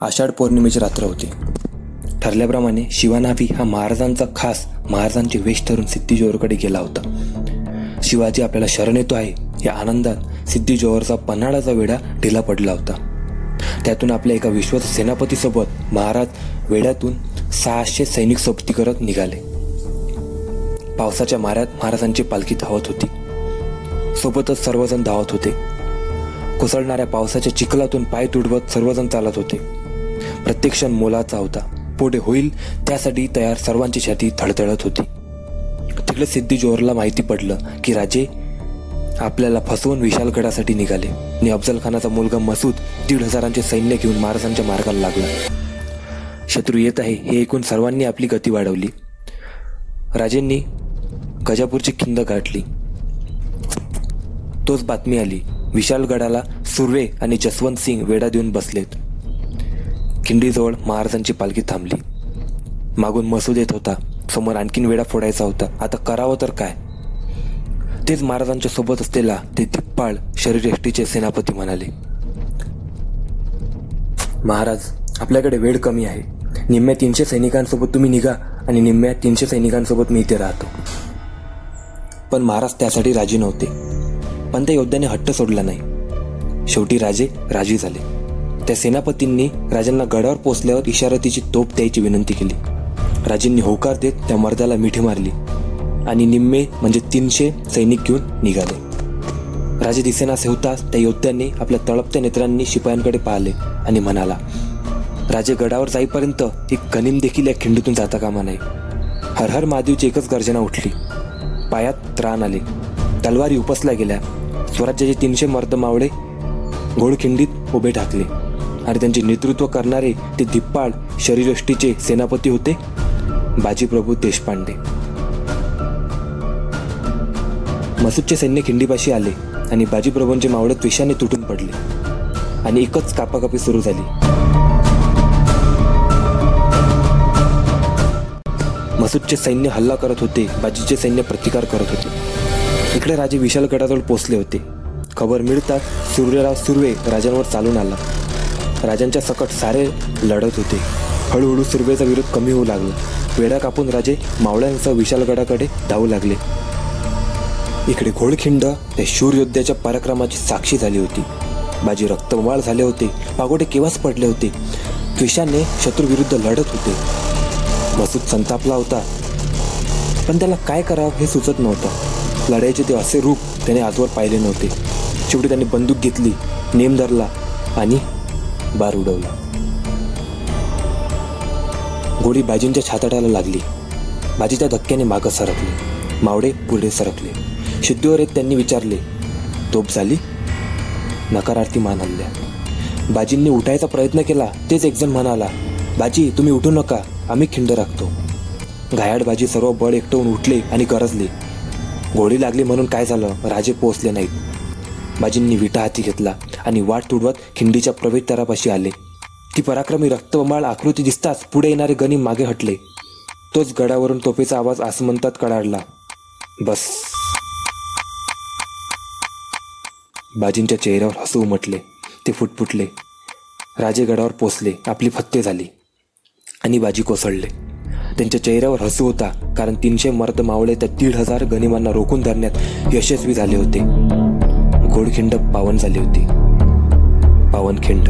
आषाढ पौर्णिमेची रात्र होती. ठरल्याप्रमाणे शिवानाभी हा महाराजांचा खास महाराजांचे वेश ठरून सिद्धी गेला होता. शिवाजी आपल्याला शरण येतो आहे या आनंदात सिद्धी जोहरचा पन्हाळाचा वेढा ढिला पडला होता. त्यातून आपल्या एका विश्वास सेनापतीसोबत महाराज वेड्यातून सहाशे सैनिक सोबती करत निघाले. पावसाच्या माऱ्यात महाराजांची पालखी धावत होती. सोबतच सर्वजण धावत होते. कोसळणाऱ्या पावसाच्या चिखलातून पाय तुडवत सर्वजण चालत होते. प्रत्येक क्षण मोलाचा होता. पुढे होईल त्यासाठी तयार सर्वांची छाती थडथडत होती. तिकडे सिद्धी जोहरला माहिती पडलं की राजे आपल्याला फसवून विशालगडासाठी निघाले. आणि अफजल खानाचा मुलगा मसूद दीड हजारांचे सैन्य घेऊन महाराजांच्या मार्गाला लागला. शत्रू येत आहे हे ऐकून सर्वांनी आपली गती वाढवली. राजेंनी गजापूरची खिंद गाठली. तोच बातमी आली. विशालगडाला सुर्वे आणि जसवंत सिंग वेढा देऊन बसलेत. खिंडीजवळ महाराजांची पालखी थांबली. मागून मसूद येत होता. समोर आणखीन वेळा फोडायचा होता. आता करावं तर काय? तेच महाराजांच्या सोबत असलेला ते दिप्पाळ शरीरयष्टीचे सेनापती म्हणाले. महाराज आपल्याकडे वेळ कमी आहे. निम्म्या तीनशे सैनिकांसोबत तुम्ही निघा आणि निम्म्या तीनशे सैनिकांसोबत मी इथे राहतो. पण महाराज त्यासाठी राजी नव्हते. पण त्या योद्ध्याने हट्ट सोडला नाही. शेवटी राजे राजी झाले. त्या सेनापतींनी राजांना गडावर पोचल्यावर इशारतीची तोप द्यायची विनंती केली. राजेंनी होकार देत त्या मर्दाला मिठी मारली आणि निम्मे म्हणजे तीनशे सैनिक घेऊन निघाले. राजे दिसेनासे होताच त्या योद्ध्यांनी आपल्या तळपत्या नेत्रांनी शिपायांकडे पाहिले आणि म्हणाला राजे गडावर जाईपर्यंत एक गनिम देखील या खिंडीतून जाता कामा नाही हर हर महादेवची एकच गर्जना उठली. पायात त्राण आले. तलवारी उपसल्या गेल्या. स्वराज्याचे तीनशे मर्द मावळे घोडखिंडीत उभे ठाकले. आणि त्यांचे नेतृत्व करणारे ते दिप्पाड शरीरष्टीचे सेनापती होते बाजीप्रभू देशपांडे. मसूदचे सैन्य खिंडीपाशी आले आणि बाजीप्रभूंचे मावळे त्विषाने तुटून पडले आणि एकच कापाकापी सुरू झाली. मसूदचे सैन्य हल्ला करत होते बाजीचे सैन्य प्रतिकार करत होते. इकडे राजे विशालगडाजवळ पोचले होते. खबर मिळताच सूर्यराव सुर्वे राजांवर चालून आला. राजांच्या सकट सारे लढत होते. हळूहळू सुर्वेचा विरोध कमी होऊ लागला. वेढा कापून राजे मावळ्यांसह विशालगडाकडे धावू लागले. इकडे घोडखिंड त्या शूर योद्ध्याच्या पराक्रमाची साक्षी झाली होती. बाजी रक्तमाळ झाले होते. पागोटे केव्हाच पडले होते? त्विषाने शत्रूविरुद्ध लढत होते. मसूद संतापला होता. पण त्याला काय करावं हे सुचत नव्हतं. लढाईचे ते असे रूप त्याने आजवर पाहिले नव्हते. शेवटी त्याने बंदूक घेतली नेम धरला आणि बार उडवला. गोळी बाजींच्या छाताडाला लागली. बाजीच्या धक्क्याने मागं सरकले. मावडे पुढे सरकले. शुद्धीवर येत त्यांनी विचारले तोप झाली? नकारार्थी मान हल्ल्या. बाजींनी उठायचा प्रयत्न केला तेच एकजण म्हणाला बाजी तुम्ही उठू नका आम्ही खिंड राखतो. घायाड बाजी सर्व बळ एकटवून उठले आणि गरजले. गोळी लागली म्हणून काय झालं? राजे पोहोचले नाहीत. बाजींनी विटा हाती घेतला आणि वाट तुडवत खिंडीच्या प्रवेशद्वारापाशी आले. ती पराक्रमी रक्तबंबाळ आकृती दिसताच पुढे येणारे गणी मागे हटले. तोच गडावरून तोफेचा आवाज आसमंतात कडाडला. बस. बाजींच्या चेहऱ्यावर हसू उमटले. ते फुटफुटले. राजे गडावर पोचले आपली फत्ते झाली. आणि बाजी कोसळले. त्यांच्या चेहऱ्यावर हसू होता कारण तीनशे मर्द मावळे त्या दीड हजार गनिमांना रोखून धरण्यात यशस्वी झाले होते. घोडखिंड पावन झाली होती. पावनखिंड